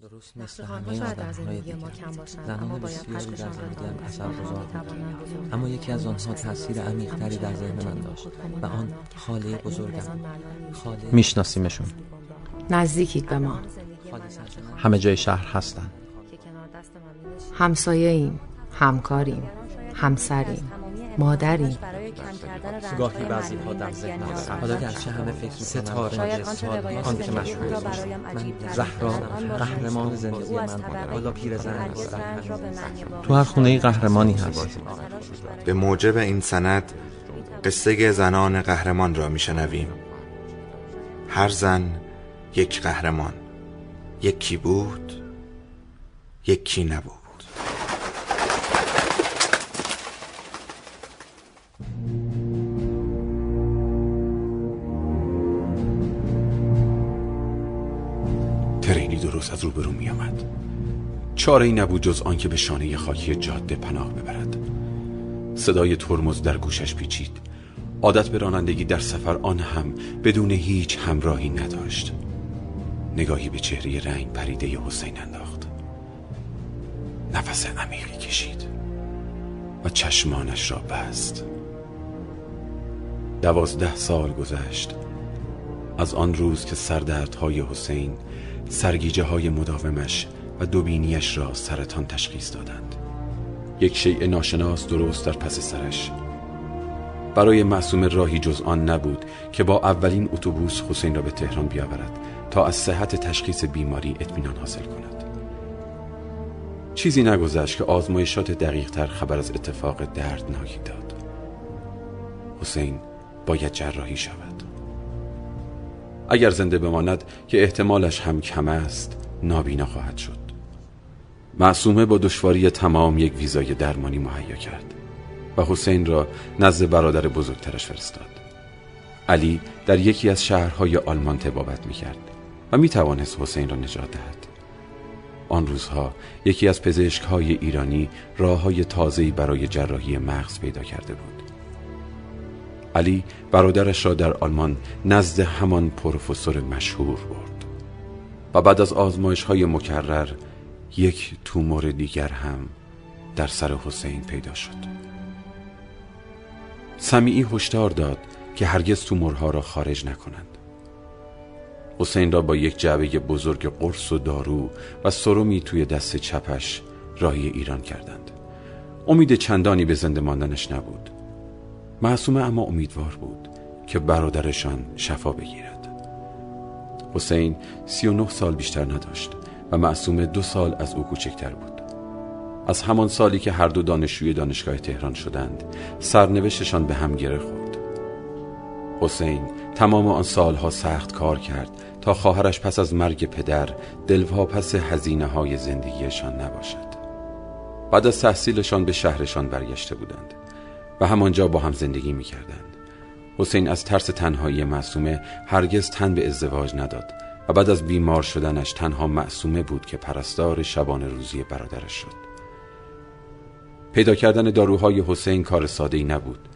درست مثل همه آدمهای دیگر زنان بسیاری در زندگیم اثر گذار اما یکی از آنها تاثیر عمیقتری در ذهن من داشت و آن خاله بزرگم. خاله میشناسیمشون. نزدیکید به ما. همه جای شهر هستن. همسایه ایم همکاریم همسریم مادریم گاهی بعضی ها در ذهن هستن. حالا گرچه همه فکر ستاره ستاره آن که مشهور من زهرا قهرمان زندگی من حالا پیرزن تو هر خونه قهرمانی هست. به موجب این سند قصه زنان قهرمان را میشنویم. هر زن یک قهرمان. یکی بود یکی نبود. ترینی درست از روبرو می آمد. چاره ای نبود جز آنکه به شانه خاکی جاده پناه ببرد. صدای ترمز در گوشش پیچید. عادت به رانندگی در سفر آن هم بدون هیچ همراهی نداشت. نگاهی به چهره رنگ پریده حسین انداخت. نفس عمیقی کشید و چشمانش را بست. دوازده سال گذشت. از آن روز که سردردهای حسین سرگیجه های مداومش و دوبینیش را سرطان تشخیص دادند. یک شیء ناشناس درست در پس سرش. برای معصوم راهی جز آن نبود که با اولین اتوبوس حسین را به تهران بیاورد تا از صحت تشخیص بیماری اطمینان حاصل کند. چیزی نگذشت که آزمایشات دقیق تر خبر از اتفاق دردناکی داد. حسین باید جراحی شود. اگر زنده بماند که احتمالش هم کم است نابینا خواهد شد. معصومه با دشواری تمام یک ویزای درمانی مهیا کرد و حسین را نزد برادر بزرگترش فرستاد. علی در یکی از شهرهای آلمان تبابت می کرد و می توانست حسین را نجات دهد. آن روزها یکی از پزشک های ایرانی راه های برای جراحی مغز پیدا کرده بود. علی برادرش را در آلمان نزد همان پروفسور مشهور برد و بعد از آزمایش های مکرر یک تومور دیگر هم در سر حسین پیدا شد. سمیعی هشدار داد که هرگز تومورها را خارج نکنند. حسین را با یک جعبه بزرگ قرص و دارو و سرمی توی دست چپش راهی ایران کردند. امید چندانی به زنده ماندنش نبود. معصومه اما امیدوار بود که برادرشان شفا بگیرد. حسین سی و نه سال بیشتر نداشت و معصومه دو سال از او کوچکتر بود. از همان سالی که هر دو دانشجوی دانشگاه تهران شدند سرنوشتشان به هم گره خورد. حسین تمام آن سالها سخت کار کرد تا خواهرش پس از مرگ پدر دلواپس هزینه های زندگیشان نباشد. بعد از تحصیلشان به شهرشان برگشته بودند. و همانجا با هم زندگی می کردند. حسین از ترس تنهایی معصومه هرگز تن به ازدواج نداد و بعد از بیمار شدنش تنها معصومه بود که پرستار شبان روزی برادرش شد پیدا کردن داروهای حسین کار ساده ای نبود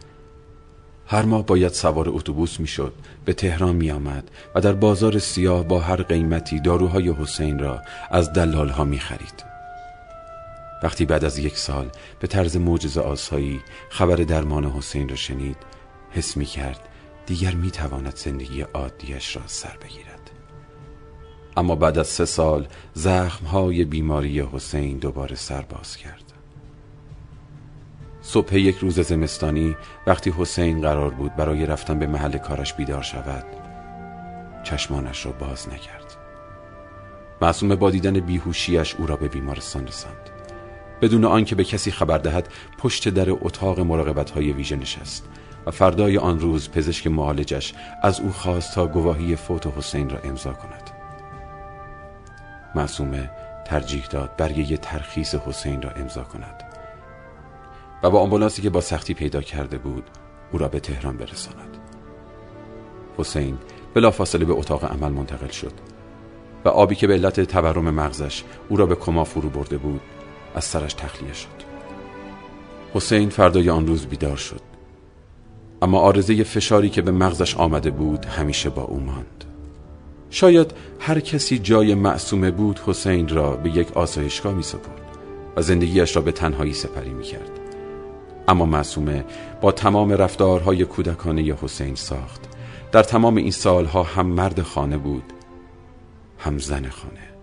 هر ماه باید سوار اتوبوس می‌شد به تهران می آمد و در بازار سیاه با هر قیمتی داروهای حسین را از دلال ها می خرید. وقتی بعد از یک سال به طرز موجز آسایی خبر درمان حسین را شنید حس می کرد دیگر می تواند زندگی عادیش را سر بگیرد. اما بعد از سه سال زخمهای بیماری حسین دوباره سر باز کرد. صبح یک روز زمستانی وقتی حسین قرار بود برای رفتن به محل کارش بیدار شود چشمانش را باز نکرد. معصومه با دیدن بیهوشیش او را به بیمارستان رساند. بدون آنکه به کسی خبر دهد پشت در اتاق مراقبت های ویژه نشست و فردای آن روز پزشک معالجش از او خواست تا گواهی فوت حسین را امضا کند. معصومه ترجیح داد برگه ترخیص حسین را امضا کند و با آمبولانسی که با سختی پیدا کرده بود او را به تهران برساند. حسین بلافاصله به اتاق عمل منتقل شد و آبی که به علت تورم مغزش او را به کما فرو برده بود از سرش تخلیه شد. حسین فردای آن روز بیدار شد. اما آرزه فشاری که به مغزش آمده بود همیشه با او ماند. شاید هر کسی جای معصومه بود حسین را به یک آسایشگاه می سپرد و زندگیش را به تنهایی سپری می کرد. اما معصومه با تمام رفتارهای کودکانه حسین ساخت. در تمام این سالها هم مرد خانه بود هم زن خانه.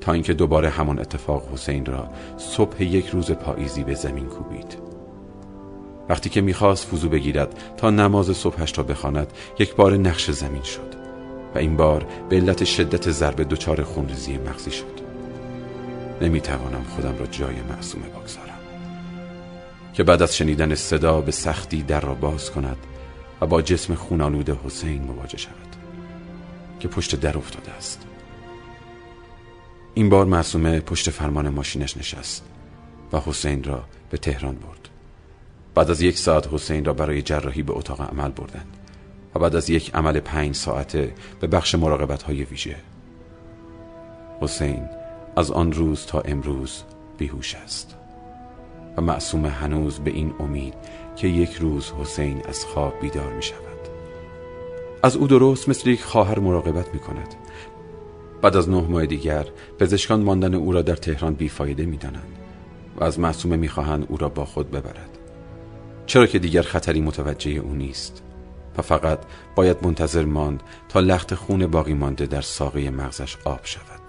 تا اینکه دوباره همان اتفاق حسین را صبح یک روز پاییزی به زمین کوبید. وقتی که می‌خواست وضو بگیرد تا نماز صبحش را بخواند یک بار نقش زمین شد و این بار به علت شدت ضربه دچار خونریزی مغزی شد. نمی‌توانم خودم را جای معصومه بگذارم. که بعد از شنیدن صدا به سختی در را باز کند و با جسم خونالود حسین مواجه شود. که پشت در افتاده است. این بار معصومه پشت فرمان ماشینش نشست و حسین را به تهران برد. بعد از یک ساعت حسین را برای جراحی به اتاق عمل بردند و بعد از یک عمل پنج ساعته به بخش مراقبت های ویژه. حسین از آن روز تا امروز بیهوش است و معصومه هنوز به این امید که یک روز حسین از خواب بیدار می شود از او درست مثل یک خواهر مراقبت می کند بعد از نه ماه دیگر پزشکان ماندن او را در تهران بیفایده می دانند و از معصومه می خواهند او را با خود ببرد. چرا که دیگر خطری متوجه او نیست. و فقط باید منتظر ماند تا لخت خون باقی مانده در ساقه مغزش آب شود.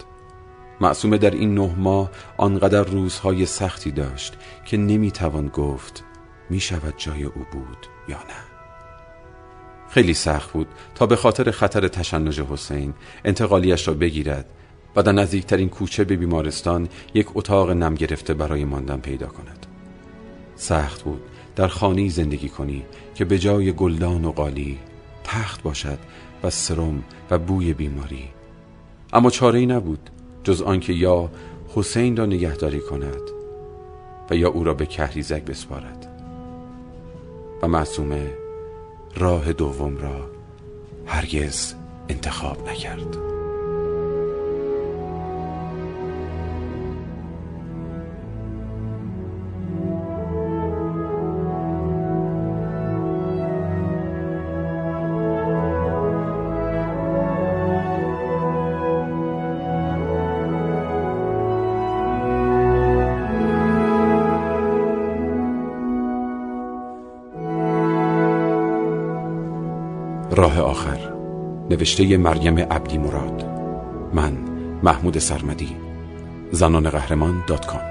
معصومه در این نه ماه آنقدر روزهای سختی داشت که نمی‌توان گفت می شود جای او بود یا نه. خیلی سخت بود تا به خاطر خطر تشنج حسین انتقالیش را بگیرد و در نزدیکترین کوچه به بیمارستان یک اتاق نم گرفته برای ماندن پیدا کند. سخت بود در خانه زندگی کنی که به جای گلدان و قالی تخت باشد و سرم و بوی بیماری. اما چاره ای نبود جز آنکه یا حسین را نگهداری کند و یا او را به کهریزک بسپارد. و معصومه راه دوم را هرگز انتخاب نکرد. راه آخر. نوشته مریم عبدی مراد. من محمود سرمدی. زنان قهرمان دات کام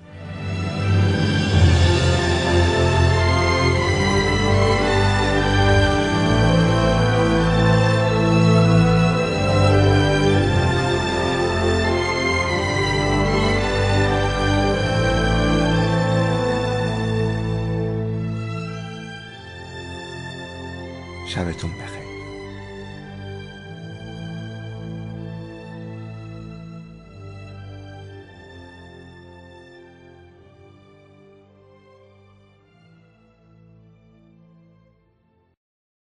شبتون بخیر.